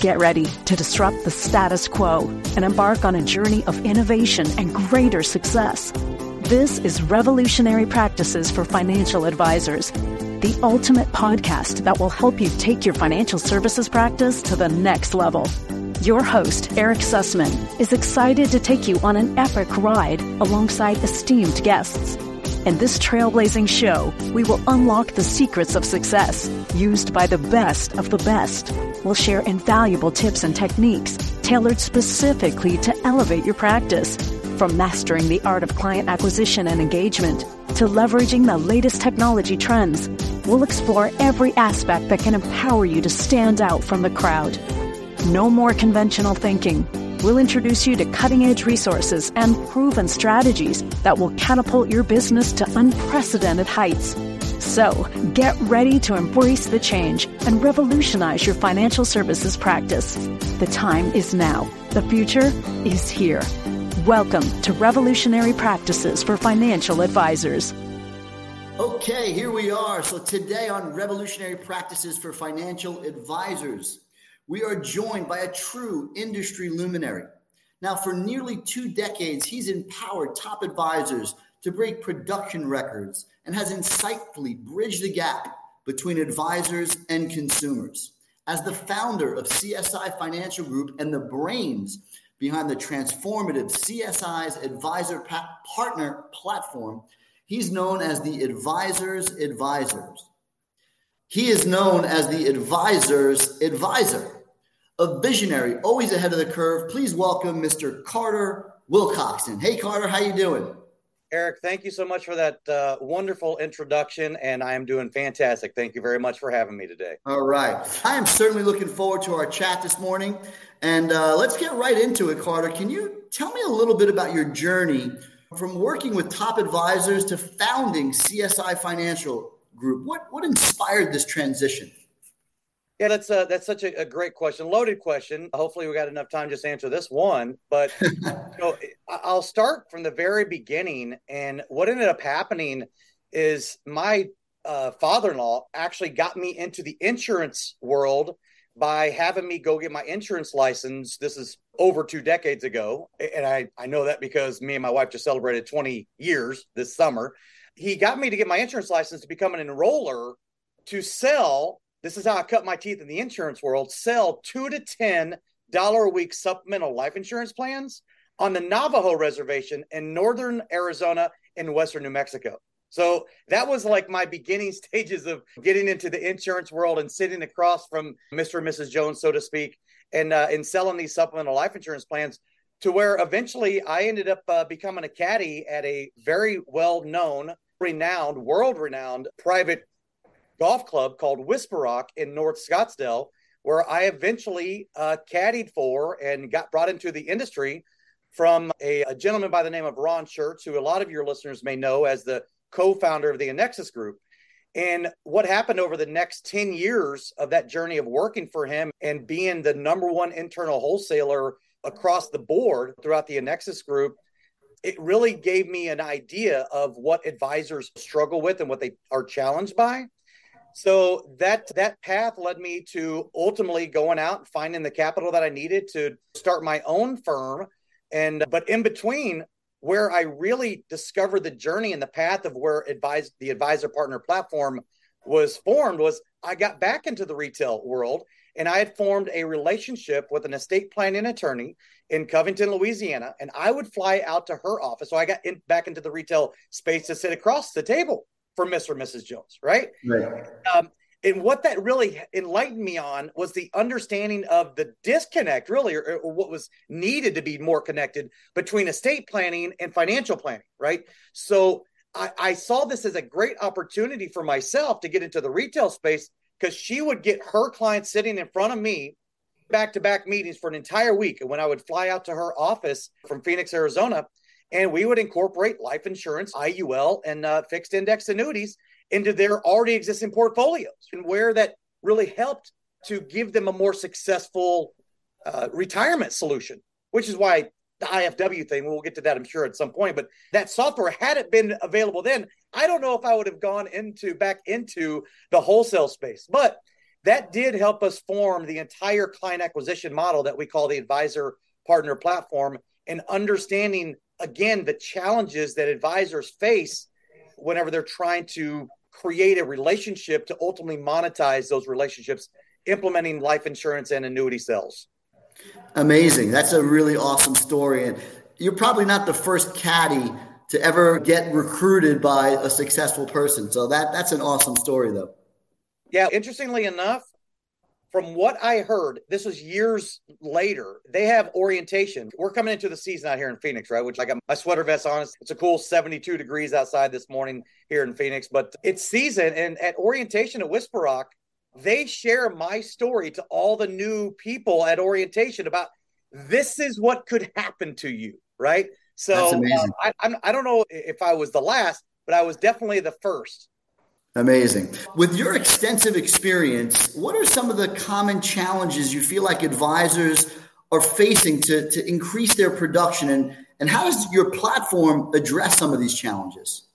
Get ready to disrupt the status quo and embark on a journey of innovation and greater success. This is Revolutionary Practices for Financial Advisors, the ultimate podcast that will help you take your financial services practice to the next level. Your host, Erik Sussman, is excited to take you on an epic ride alongside esteemed guests. In this trailblazing show, we will unlock the secrets of success used by the best of the best. We'll share invaluable tips and techniques tailored specifically to elevate your practice. From mastering the art of client acquisition and engagement to leveraging the latest technology trends, we'll explore every aspect that can empower you to stand out from the crowd. No more conventional thinking. We'll introduce you to cutting edge resources and proven strategies that will catapult your business to unprecedented heights. So, get ready to embrace the change and revolutionize your financial services practice. The time is now. The future is here. Welcome to Revolutionary Practices for Financial Advisors. Okay, here we are. So, today on Revolutionary Practices for Financial Advisors, we are joined by a true industry luminary. Now, for nearly two decades, he's empowered top advisors to break production records and has insightfully bridged the gap between advisors and consumers. As the founder of CSI Financial Group and the brains behind the transformative CSI's Advisor pa- Partner platform, he's known as the Advisor's Advisors. He is known as the Advisor's Advisor. A visionary, always ahead of the curve. Please welcome Mr. Carter Wilcoxson. Hey, Carter, how you doing? Erik, thank you so much for that uh, wonderful introduction, and I am doing fantastic. Thank you very much for having me today. All right. I am certainly looking forward to our chat this morning. And uh, let's get right into it, Carter. Can you tell me a little bit about your journey from working with top advisors to founding CSI Financial Group? What, what inspired this transition? Yeah, that's uh, that's such a, a, great question, loaded question. Hopefully, we got enough time just to answer this one. But you know, I'll start from the very beginning. And what ended up happening is my uh, father-in-law actually got me into the insurance world by having me go get my insurance license. This is over two decades ago, and I I know that because me and my wife just celebrated 20 years this summer. He got me to get my insurance license to become an enroller to sell this is how I cut my teeth in the insurance world. Sell two to ten dollar a week supplemental life insurance plans on the Navajo reservation in northern Arizona and western New Mexico. So that was like my beginning stages of getting into the insurance world and sitting across from Mr. and Mrs. Jones, so to speak, and uh, and selling these supplemental life insurance plans. To where eventually I ended up uh, becoming a caddy at a very well known, renowned, world renowned private golf club called Whisper Rock in North Scottsdale, where I eventually uh, caddied for and got brought into the industry from a, a, gentleman by the name of Ron Schertz, who a lot of your listeners may know as the co-founder of the Annexus Group. And what happened over the next 10 years of that journey of working for him and being the number one internal wholesaler across the board throughout the Annexus Group, it really gave me an idea of what advisors struggle with and what they are challenged by so that that path led me to ultimately going out and finding the capital that I needed to start my own firm. And but in between, where I really discovered the journey and the path of where advise the advisor partner platform was formed was I got back into the retail world and I had formed a relationship with an estate planning attorney in Covington, Louisiana, and I would fly out to her office. So I got in, back into the retail space to sit across the table for Mr. and Mrs. Jones, right? Right. Um, and what that really enlightened me on was the understanding of the disconnect, really, or, or, what was needed to be more connected between estate planning and financial planning, right? So I, I saw this as a great opportunity for myself to get into the retail space because she would get her clients sitting in front of me back to back meetings for an entire week. And when I would fly out to her office from Phoenix, Arizona, and we would incorporate life insurance, IUL, and uh, fixed index annuities into their already existing portfolios, and where that really helped to give them a more successful uh, retirement solution, which is why the IFW thing, we'll get to that, I'm sure, at some point. But that software, had it been available then, I don't know if I would have gone into back into the wholesale space. But that did help us form the entire client acquisition model that we call the advisor partner platform and understanding again the challenges that advisors face whenever they're trying to create a relationship to ultimately monetize those relationships implementing life insurance and annuity sales. Amazing. That's a really awesome story. And you're probably not the first caddy to ever get recruited by a successful person. So that that's an awesome story though. Yeah, interestingly enough, from what I heard, this was years later. They have orientation. We're coming into the season out here in Phoenix, right? Which I got my sweater vest on. It's a cool 72 degrees outside this morning here in Phoenix, but it's season. And at orientation at Whisper Rock, they share my story to all the new people at orientation about this is what could happen to you, right? So uh, I, I'm, I don't know if I was the last, but I was definitely the first Amazing. With your extensive experience, what are some of the common challenges you feel like advisors are facing to, to increase their production? And, and how does your platform address some of these challenges?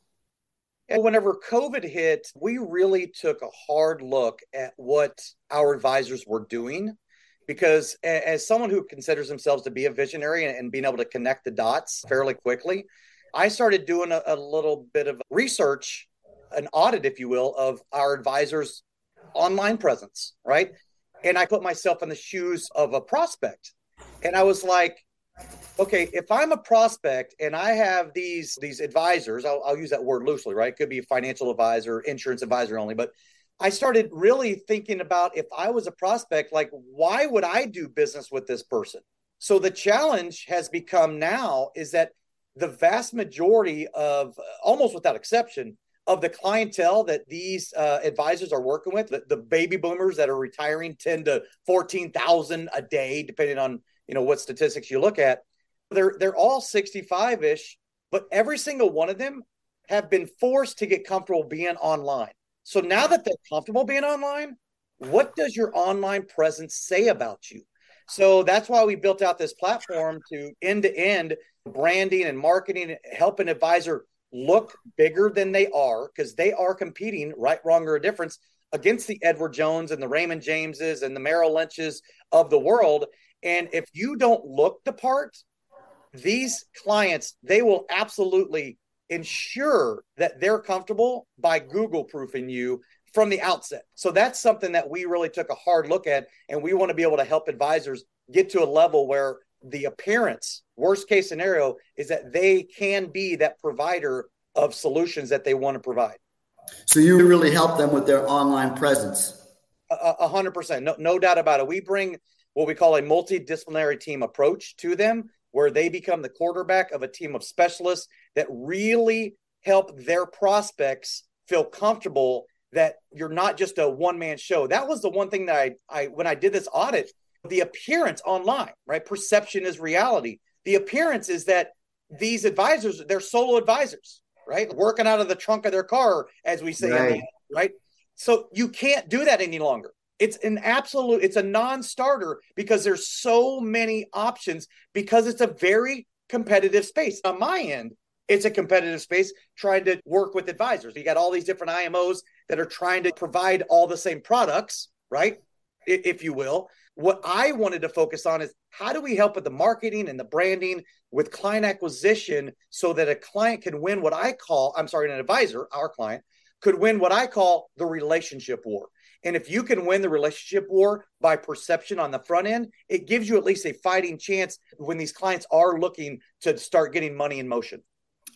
Whenever COVID hit, we really took a hard look at what our advisors were doing. Because as someone who considers themselves to be a visionary and being able to connect the dots fairly quickly, I started doing a, a little bit of research an audit, if you will, of our advisors' online presence, right? And I put myself in the shoes of a prospect, and I was like, okay, if I'm a prospect and I have these these advisors, I'll, I'll use that word loosely, right? It could be financial advisor, insurance advisor only, but I started really thinking about if I was a prospect, like why would I do business with this person? So the challenge has become now is that the vast majority of almost without exception of the clientele that these uh, advisors are working with, the, the, baby boomers that are retiring 10 to 14,000 a day, depending on, you know, what statistics you look at, they're, they're all 65 ish, but every single one of them have been forced to get comfortable being online. So now that they're comfortable being online, what does your online presence say about you? So that's why we built out this platform to end to end branding and marketing, help an advisor look bigger than they are because they are competing, right, wrong, or a difference against the Edward Jones and the Raymond Jameses and the Merrill Lynches of the world. And if you don't look the part, these clients, they will absolutely ensure that they're comfortable by Google proofing you from the outset. So that's something that we really took a hard look at. And we want to be able to help advisors get to a level where the appearance, worst case scenario, is that they can be that provider of solutions that they want to provide. So you really help them with their online presence. A hundred percent, no, no doubt about it. We bring what we call a multidisciplinary team approach to them, where they become the quarterback of a team of specialists that really help their prospects feel comfortable that you're not just a one man show. That was the one thing that I, I when I did this audit, the appearance online, right? Perception is reality. The appearance is that these advisors, they're solo advisors, right? Working out of the trunk of their car, as we say, right? right? So you can't do that any longer. It's an absolute, it's a non-starter because there's so many options because it's a very competitive space. On my end, it's a competitive space trying to work with advisors. You got all these different IMOs that are trying to provide all the same products, right? If you will. What I wanted to focus on is how do we help with the marketing and the branding with client acquisition so that a client can win what I call, I'm sorry, an advisor, our client, could win what I call the relationship war. And if you can win the relationship war by perception on the front end, it gives you at least a fighting chance when these clients are looking to start getting money in motion.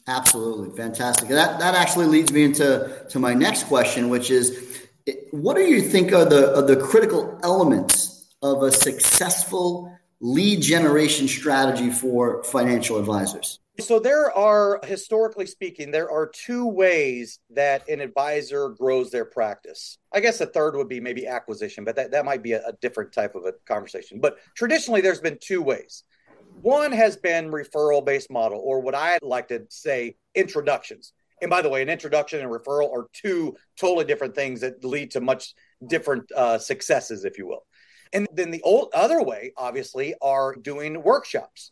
Absolutely. Fantastic. That, that actually leads me into to my next question, which is what do you think are the, are the critical elements of a successful lead generation strategy for financial advisors? So there are, historically speaking, there are two ways that an advisor grows their practice. I guess the third would be maybe acquisition, but that, that might be a, a different type of a conversation. But traditionally, there's been two ways. One has been referral based model, or what I like to say, introductions. And by the way, an introduction and referral are two totally different things that lead to much different uh, successes, if you will. And then the old other way, obviously, are doing workshops,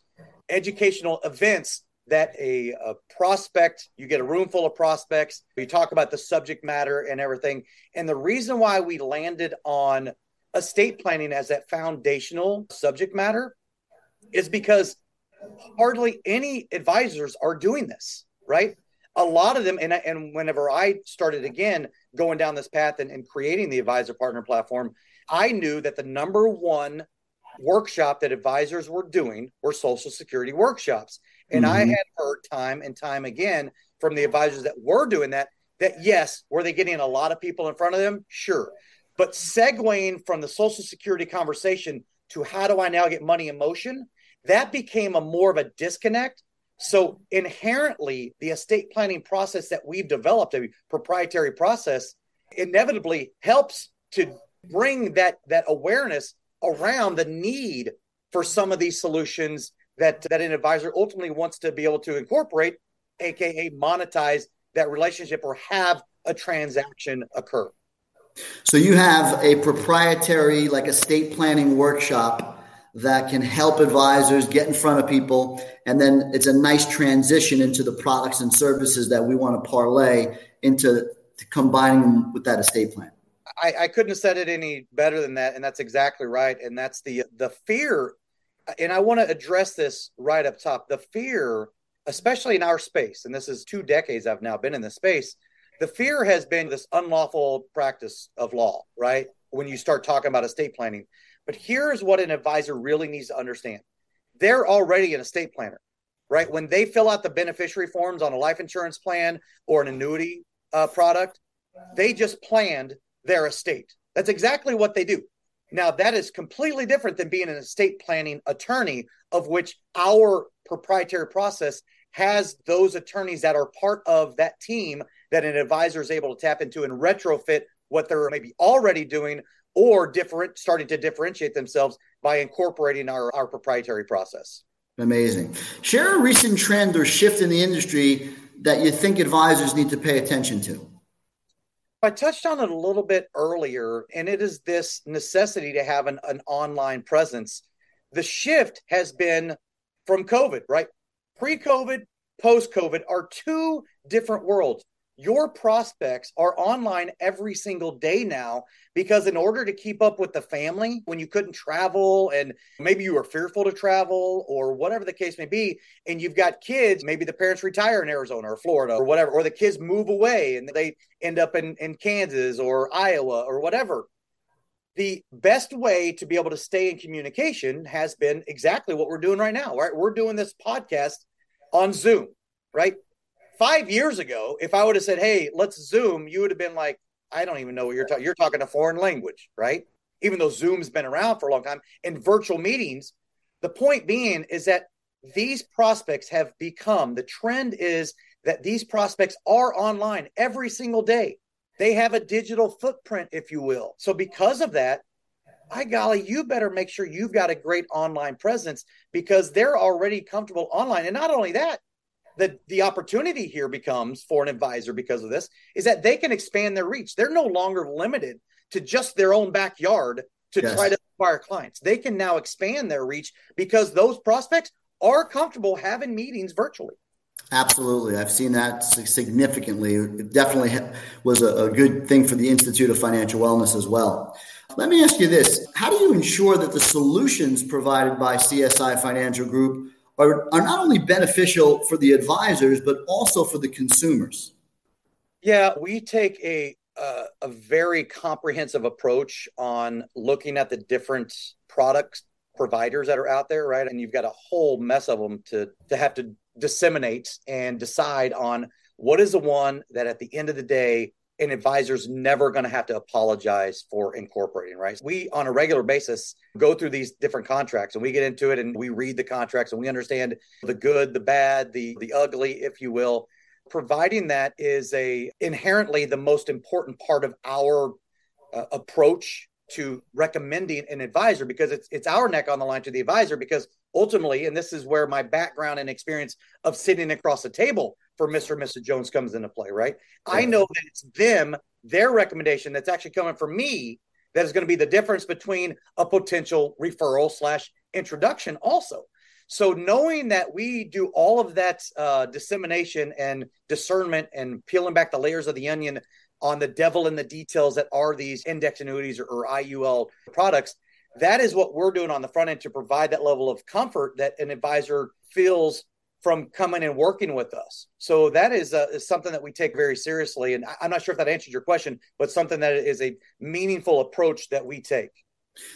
educational events that a, a, prospect, you get a room full of prospects, you talk about the subject matter and everything. And the reason why we landed on estate planning as that foundational subject matter is because hardly any advisors are doing this, right? A lot of them, and, and whenever I started again going down this path and, and creating the advisor partner platform, I knew that the number one workshop that advisors were doing were social security workshops. And mm-hmm. I had heard time and time again from the advisors that were doing that, that yes, were they getting a lot of people in front of them? Sure. But segueing from the social security conversation to how do I now get money in motion, that became a more of a disconnect. So inherently, the estate planning process that we've developed, a proprietary process, inevitably helps to bring that that awareness around the need for some of these solutions that that an advisor ultimately wants to be able to incorporate, aka monetize that relationship or have a transaction occur. So you have a proprietary like estate planning workshop that can help advisors get in front of people and then it's a nice transition into the products and services that we want to parlay into combining them with that estate plan. I, I couldn't have said it any better than that, and that's exactly right. And that's the the fear, and I want to address this right up top. The fear, especially in our space, and this is two decades I've now been in this space. The fear has been this unlawful practice of law, right? When you start talking about estate planning. But here's what an advisor really needs to understand they're already an estate planner, right? When they fill out the beneficiary forms on a life insurance plan or an annuity uh, product, they just planned their estate. That's exactly what they do. Now, that is completely different than being an estate planning attorney, of which our proprietary process has those attorneys that are part of that team that an advisor is able to tap into and retrofit what they're maybe already doing or different starting to differentiate themselves by incorporating our, our proprietary process. Amazing. Share a recent trend or shift in the industry that you think advisors need to pay attention to. I touched on it a little bit earlier, and it is this necessity to have an, an online presence. The shift has been from COVID, right? Pre COVID, post COVID are two different worlds your prospects are online every single day now because in order to keep up with the family when you couldn't travel and maybe you were fearful to travel or whatever the case may be and you've got kids maybe the parents retire in arizona or florida or whatever or the kids move away and they end up in, in kansas or iowa or whatever the best way to be able to stay in communication has been exactly what we're doing right now right? We're doing this podcast on zoom right five years ago, if I would have said, "Hey, let's Zoom," you would have been like, "I don't even know what you're talking. You're talking a foreign language, right?" Even though Zoom's been around for a long time in virtual meetings, the point being is that these prospects have become the trend is that these prospects are online every single day. They have a digital footprint, if you will. So because of that, by golly, you better make sure you've got a great online presence because they're already comfortable online. And not only that, the the opportunity here becomes for an advisor because of this is that they can expand their reach. They're no longer limited to just their own backyard to yes. try to acquire clients. They can now expand their reach because those prospects are comfortable having meetings virtually. Absolutely. I've seen that significantly. It definitely was a, a good thing for the Institute of Financial Wellness as well. Let me ask you this How do you ensure that the solutions provided by CSI Financial Group are, are not only beneficial for the advisors, but also for the consumers. Yeah, we take a uh, a very comprehensive approach on looking at the different products providers that are out there, right? And you've got a whole mess of them to to have to disseminate and decide on what is the one that at the end of the day an advisor's never going to have to apologize for incorporating, right? We, on a regular basis, go through these different contracts and we get into it and we read the contracts and we understand the good, the bad, the, the ugly, if you will. Providing that is a inherently the most important part of our uh, approach to recommending an advisor because it's it's our neck on the line to the advisor because ultimately and this is where my background and experience of sitting across the table for Mr. and Mrs. Jones comes into play, right? Yeah. I know that it's them, their recommendation that's actually coming from me that is going to be the difference between a potential referral slash introduction also. So knowing that we do all of that uh, dissemination and discernment and peeling back the layers of the onion on the devil in the details that are these index annuities or, or IUL products, that is what we're doing on the front end to provide that level of comfort that an advisor feels from coming and working with us. So that is, uh, is something that we take very seriously. And I'm not sure if that answered your question, but something that is a meaningful approach that we take.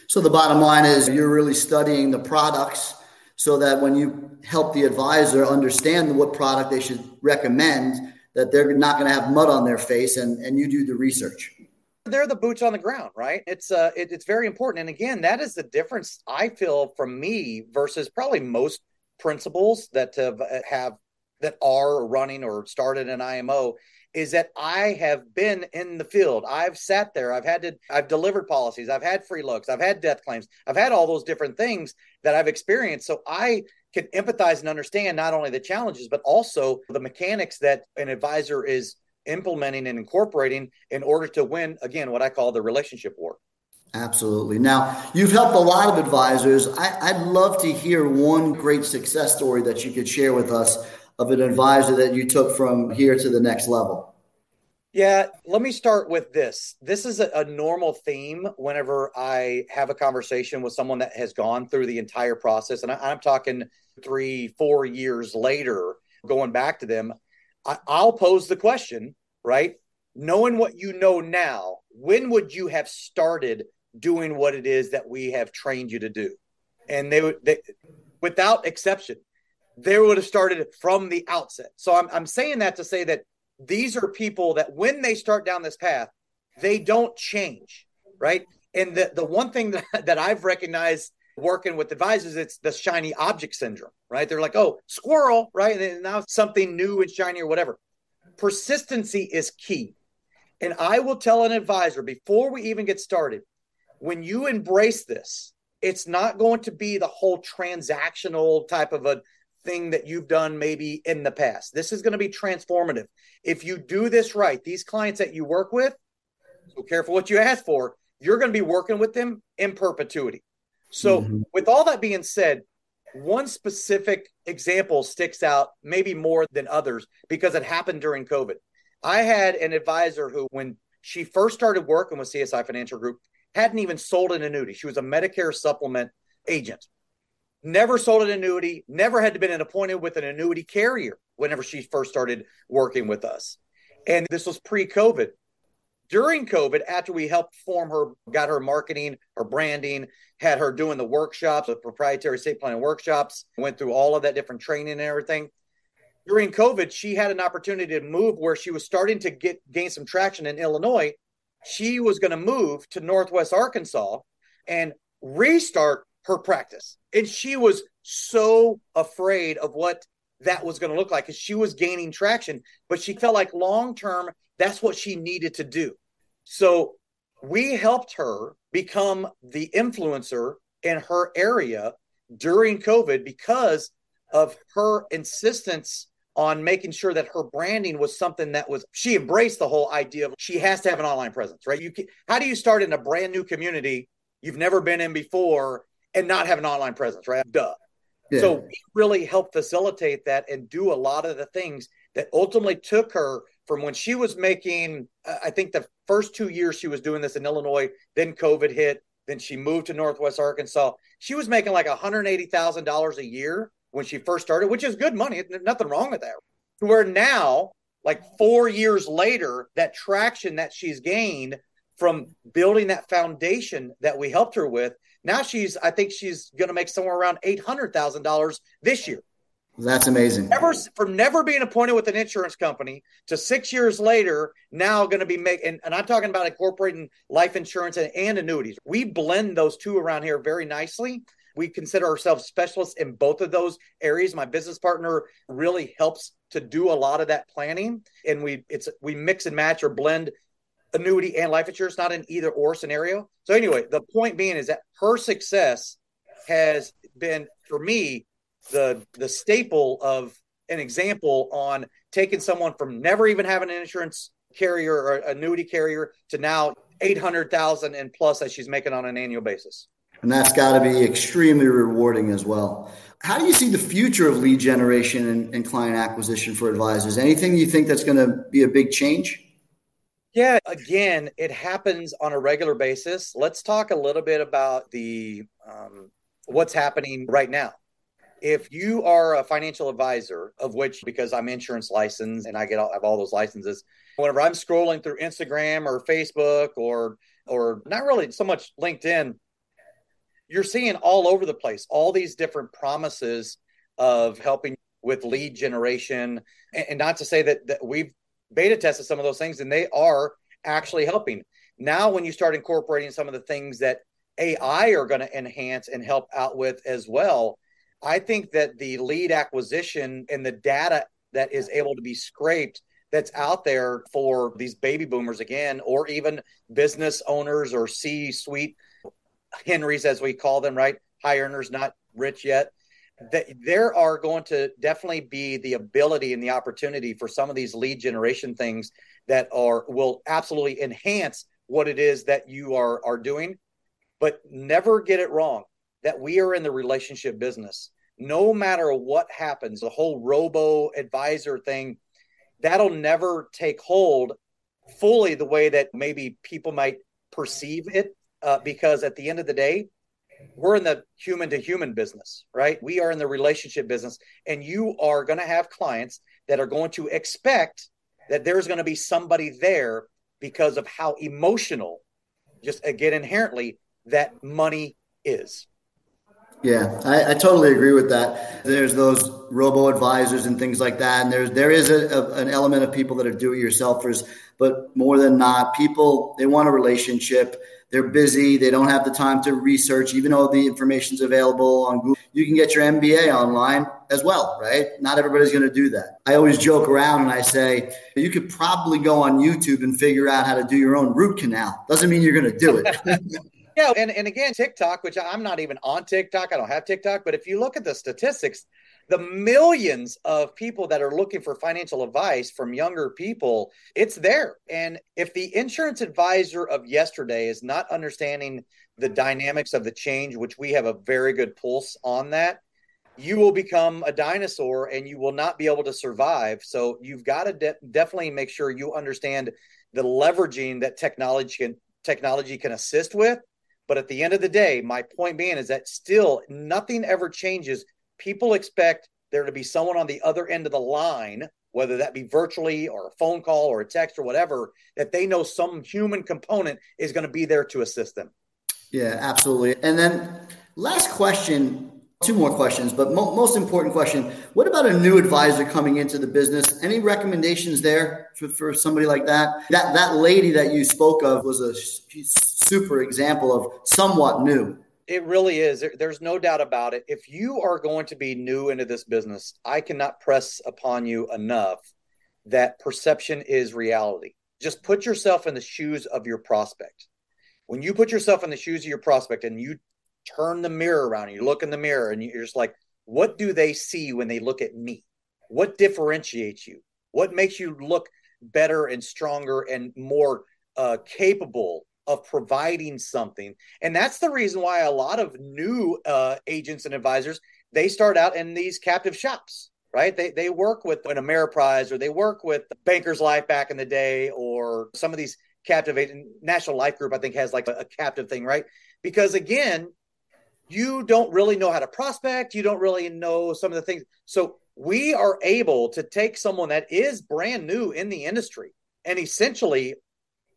So the bottom line is you're really studying the products so that when you help the advisor understand what product they should recommend, that they're not going to have mud on their face and, and you do the research they're the boots on the ground, right? It's uh, it, it's very important. And again, that is the difference I feel from me versus probably most principals that have, uh, have that are running or started an IMO is that I have been in the field. I've sat there. I've had to, I've delivered policies. I've had free looks. I've had death claims. I've had all those different things that I've experienced. So I can empathize and understand not only the challenges, but also the mechanics that an advisor is implementing and incorporating in order to win, again, what I call the relationship war. Absolutely. Now, you've helped a lot of advisors. I, would love to hear one great success story that you could share with us of an advisor that you took from here to the next level. Yeah, let me start with this. This is a, a, normal theme whenever I have a conversation with someone that has gone through the entire process. And I, am talking three, four years later, going back to them. I, I'll pose the question, right? Knowing what you know now, when would you have started doing what it is that we have trained you to do. And they would, they, without exception, they would have started from the outset. So I'm, I'm saying that to say that these are people that when they start down this path, they don't change, right? And the, the one thing that, that I've recognized working with advisors, it's the shiny object syndrome, right? They're like, oh, squirrel, right? And now something new and shiny or whatever. Persistency is key. And I will tell an advisor before we even get started, when you embrace this, it's not going to be the whole transactional type of a thing that you've done maybe in the past. This is going to be transformative. If you do this right, these clients that you work with, so careful what you ask for, you're going to be working with them in perpetuity. So, mm-hmm. with all that being said, one specific example sticks out maybe more than others because it happened during COVID. I had an advisor who, when she first started working with CSI Financial Group, hadn't even sold an annuity. She was a Medicare supplement agent. Never sold an annuity, never had been appointed with an annuity carrier whenever she first started working with us. And this was pre COVID. During COVID, after we helped form her, got her marketing, her branding, had her doing the workshops, the proprietary estate planning workshops, went through all of that different training and everything. During COVID, she had an opportunity to move where she was starting to get gain some traction in Illinois she was going to move to Northwest Arkansas and restart her practice. And she was so afraid of what that was going to look like because she was gaining traction, but she felt like long term, that's what she needed to do. So we helped her become the influencer in her area during COVID because of her insistence on making sure that her branding was something that was she embraced the whole idea of she has to have an online presence right? You can, how do you start in a brand new community you've never been in before and not have an online presence right? Duh. Yeah. so we really helped facilitate that and do a lot of the things that ultimately took her from when she was making uh, i think the first two years she was doing this in illinois then covid hit then she moved to northwest arkansas. She was making like $180000 a year when she first started, which is good money. Nothing wrong with that. To where now, like four years later, that traction that she's gained from building that foundation that we helped her with, now she's, I think she's going to make somewhere around $800,000 this year. That's amazing. Never from never being appointed with an insurance company to six years later, now going to be making. And, and, I'm talking about incorporating life insurance and, and annuities. We blend those two around here very nicely. We consider ourselves specialists in both of those areas. My business partner really helps to do a lot of that planning, and we it's we mix and match or blend annuity and life insurance, not an either or scenario. So anyway, the point being is that her success has been for me the the staple of an example on taking someone from never even having an insurance carrier or annuity carrier to now 800,000 and plus that she's making on an annual basis. And that's got to be extremely rewarding as well. How do you see the future of lead generation and, and client acquisition for advisors? Anything you think that's going to be a big change? Yeah, again, it happens on a regular basis. Let's talk a little bit about the um, what's happening right now. If you are a financial advisor, of which because I'm insurance licensed and I get all, have all those licenses, whenever I'm scrolling through Instagram or Facebook or or not really so much LinkedIn, you're seeing all over the place all these different promises of helping with lead generation, and, and not to say that, that we've beta tested some of those things and they are actually helping. Now, when you start incorporating some of the things that AI are going to enhance and help out with as well, I think that the lead acquisition and the data that is able to be scraped that's out there for these baby boomers again, or even business owners or C suite Henrys, as we call them, right? High earners, not rich yet. That there are going to definitely be the ability and the opportunity for some of these lead generation things that are will absolutely enhance what it is that you are are doing. But never get it wrong that we are in the relationship business. No matter what happens the whole robo advisor thing that'll never take hold fully the way that maybe people might perceive it uh, because at the end of the day we're in the human to human business, right? We are in the relationship business, and you are going to have clients that are going to expect that there's going to be somebody there because of how emotional, just again, inherently, that money is. Yeah, I, I, totally agree with that. There's those robo advisors and things like that, and there's there is a, a, an element of people that are do-it-yourselfers, but more than not, people they want a relationship they're busy. They don't have the time to research, even though the information's available on Google. You can get your MBA online as well, right? Not everybody's going to do that. I always joke around and I say, you could probably go on YouTube and figure out how to do your own root canal. Doesn't mean you're going to do it. yeah. And, and again, TikTok, which I'm not even on TikTok, I don't have TikTok, but if you look at the statistics, the millions of people that are looking for financial advice from younger people, it's there. And if the insurance advisor of yesterday is not understanding the dynamics of the change, which we have a very good pulse on that, you will become a dinosaur and you will not be able to survive. So you've got to de- definitely make sure you understand the leveraging that technology can technology can assist with. But at the end of the day, my point being is that still nothing ever changes people expect there to be someone on the other end of the line, whether that be virtually or a phone call or a text or whatever, that they know some human component is going to be there to assist them. Yeah, absolutely. And then last question, two more questions, but mo- most important question what about a new advisor coming into the business? Any recommendations there for, for somebody like that? That that lady that you spoke of was a super example of somewhat new. It really is. there's no doubt about it. If you are going to be new into this business, I cannot press upon you enough that perception is reality. Just put yourself in the shoes of your prospect. When you put yourself in the shoes of your prospect and you turn the mirror around you look in the mirror and you're just like, what do they see when they look at me? What differentiates you? What makes you look better and stronger and more uh, capable of providing something. And that's the reason why a lot of new uh, agents and advisors they start out in these captive shops right? They, they work with an ameriprise or they work with bankers life back in the day or some of these captive national life group i think has like a, a captive thing right? Because again you don't really know how to prospect. You don't really know some of the things. So we are able to take someone that is brand new in the industry and essentially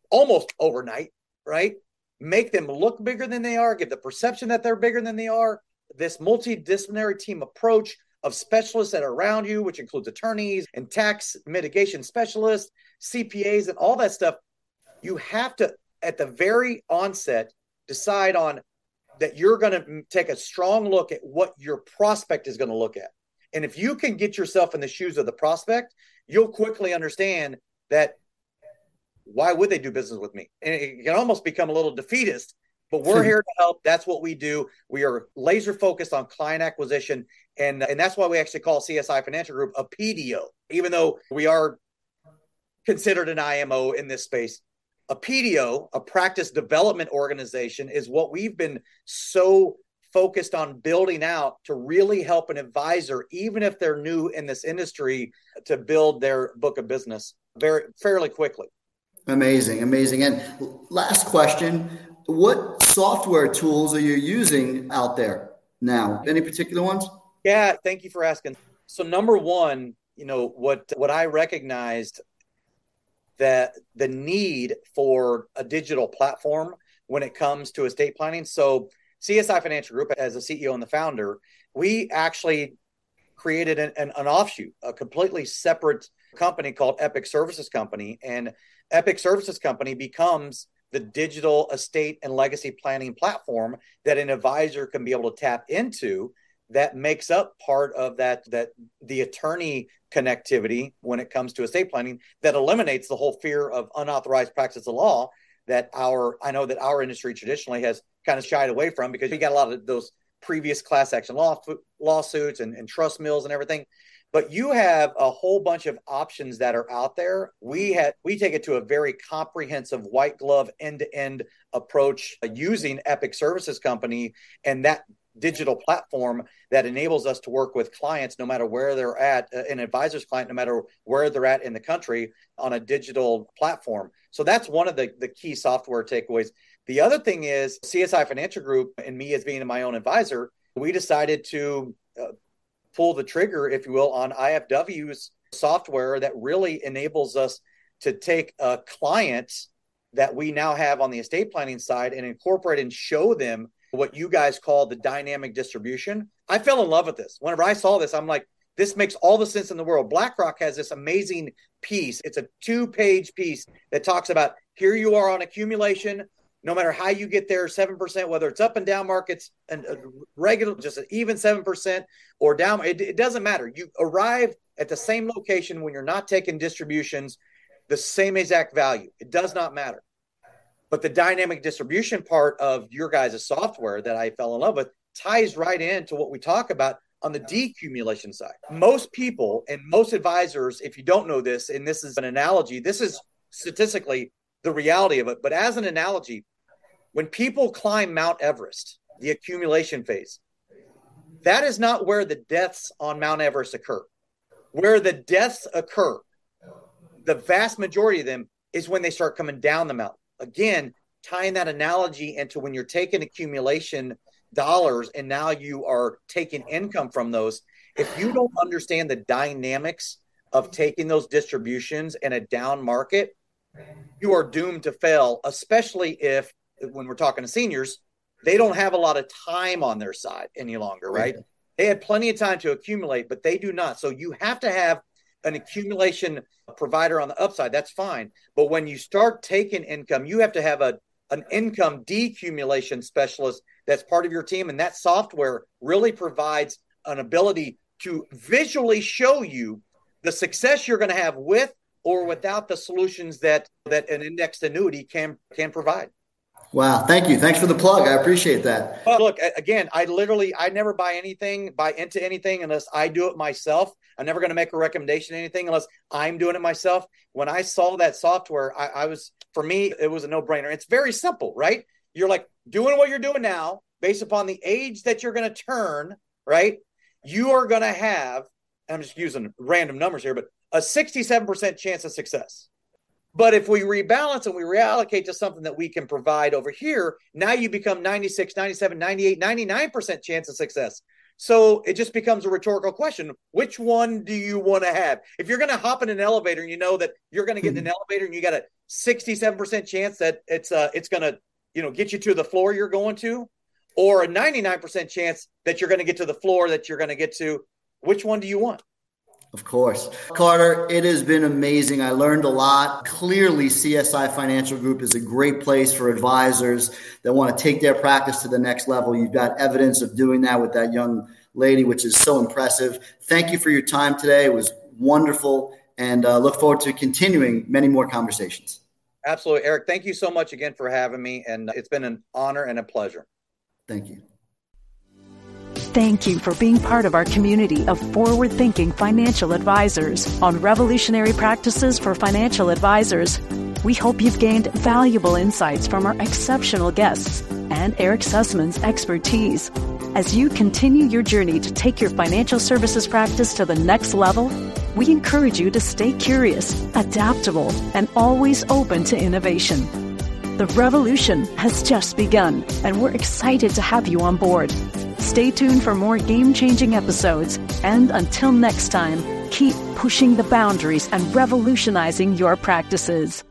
almost overnight right? Make them look bigger than they are, give the perception that they're bigger than they are. This multidisciplinary team approach of specialists that are around you, which includes attorneys and tax mitigation specialists, CPAs, and all that stuff. You have to, at the very onset, decide on that you're going to take a strong look at what your prospect is going to look at. And if you can get yourself in the shoes of the prospect, you'll quickly understand that why would they do business with me? And it can almost become a little defeatist, but we're here to help. That's what we do. We are laser focused on client acquisition. And, and that's why we actually call CSI Financial Group a PDO, even though we are considered an IMO in this space. A PDO, a practice development organization, is what we've been so focused on building out to really help an advisor, even if they're new in this industry, to build their book of business very fairly quickly. Amazing, amazing. And last question What software tools are you using out there now? Any particular ones? Yeah, thank you for asking. So, number one, you know, what, what I recognized that the need for a digital platform when it comes to estate planning. So, CSI Financial Group, as a CEO and the founder, we actually created an, an, an, offshoot, a completely separate company called Epic Services Company. And Epic Services Company becomes the digital estate and legacy planning platform that an advisor can be able to tap into that makes up part of that that the attorney connectivity when it comes to estate planning that eliminates the whole fear of unauthorized practice of law that our I know that our industry traditionally has kind of shied away from because we got a lot of those previous class action law lawsuits and, and trust mills and everything but you have a whole bunch of options that are out there we had we take it to a very comprehensive white glove end to end approach uh, using epic services company and that digital platform that enables us to work with clients no matter where they're at, uh, an advisor's client, no matter where they're at in the country on a digital platform. So that's one of the, the key software takeaways. The other thing is CSI Financial Group and me as being my own advisor, we decided to uh, pull the trigger, if you will, on IFW's software that really enables us to take uh, a client that we now have on the estate planning side and incorporate and show them what you guys call the dynamic distribution. I fell in love with this. Whenever I saw this, I'm like, this makes all the sense in the world. BlackRock has this amazing piece. It's a two page piece that talks about here you are on accumulation. No matter how you get there, 7%, whether it's up and down markets and regular, just an even 7% or down, it, it doesn't matter. You arrive at the same location when you're not taking distributions, the same exact value. It does not matter. But the dynamic distribution part of your guys' software that I fell in love with ties right into what we talk about on the decumulation side. Most people and most advisors, if you don't know this, and this is an analogy, this is statistically the reality of it. But as an analogy, when people climb Mount Everest, the accumulation phase, that is not where the deaths on Mount Everest occur. Where the deaths occur, the vast majority of them is when they start coming down the mountain again, tying that analogy into when you're taking accumulation dollars and now you are taking income from those. If you don't understand the dynamics of taking those distributions in a down market, you are doomed to fail, especially if, when we're talking to seniors, they don't have a lot of time on their side any longer, right? They had plenty of time to accumulate, but they do not. So you have to have an accumulation provider on the upside, that's fine. But when you start taking income, you have to have a an income decumulation specialist that's part of your team. And that software really provides an ability to visually show you the success you're going to have with or without the solutions that that an indexed annuity can can provide. Wow, thank you. Thanks for the plug. I appreciate that. Well, look, again, I literally I never buy anything, buy into anything unless I do it myself. I'm never going to make a recommendation anything unless I'm doing it myself. When I saw that software, I, I was for me, it was a no-brainer. It's very simple, right? You're like doing what you're doing now, based upon the age that you're going to turn, right? You are going to have, I'm just using random numbers here, but a 67% chance of success. But if we rebalance and we reallocate to something that we can provide over here, now you become 96, 97, 98, 99% chance of success. So it just becomes a rhetorical question. Which one do you want to have? If you're going to hop in an elevator and you know that you're going to get in an mm-hmm. elevator and you got a 67% chance that it's uh it's going to, you know, get you to the floor you're going to, or a 99% chance that you're going to get to the floor that you're going to get to, which one do you want? Of course. Carter, it has been amazing. I learned a lot. Clearly, CSI Financial Group is a great place for advisors that want to take their practice to the next level. You've got evidence of doing that with that young lady, which is so impressive. Thank you for your time today. It was wonderful and uh, look forward to continuing many more conversations. Absolutely. Erik, thank you so much again for having me. And it's been an honor and a pleasure. Thank you. Thank you for being part of our community of forward thinking financial advisors on revolutionary practices for financial advisors. We hope you've gained valuable insights from our exceptional guests and Erik Sussman's expertise. As you continue your journey to take your financial services practice to the next level, we encourage you to stay curious, adaptable, and always open to innovation. The revolution has just begun, and we're excited to have you on board. Stay tuned for more game changing episodes, and until next time, keep pushing the boundaries and revolutionizing your practices.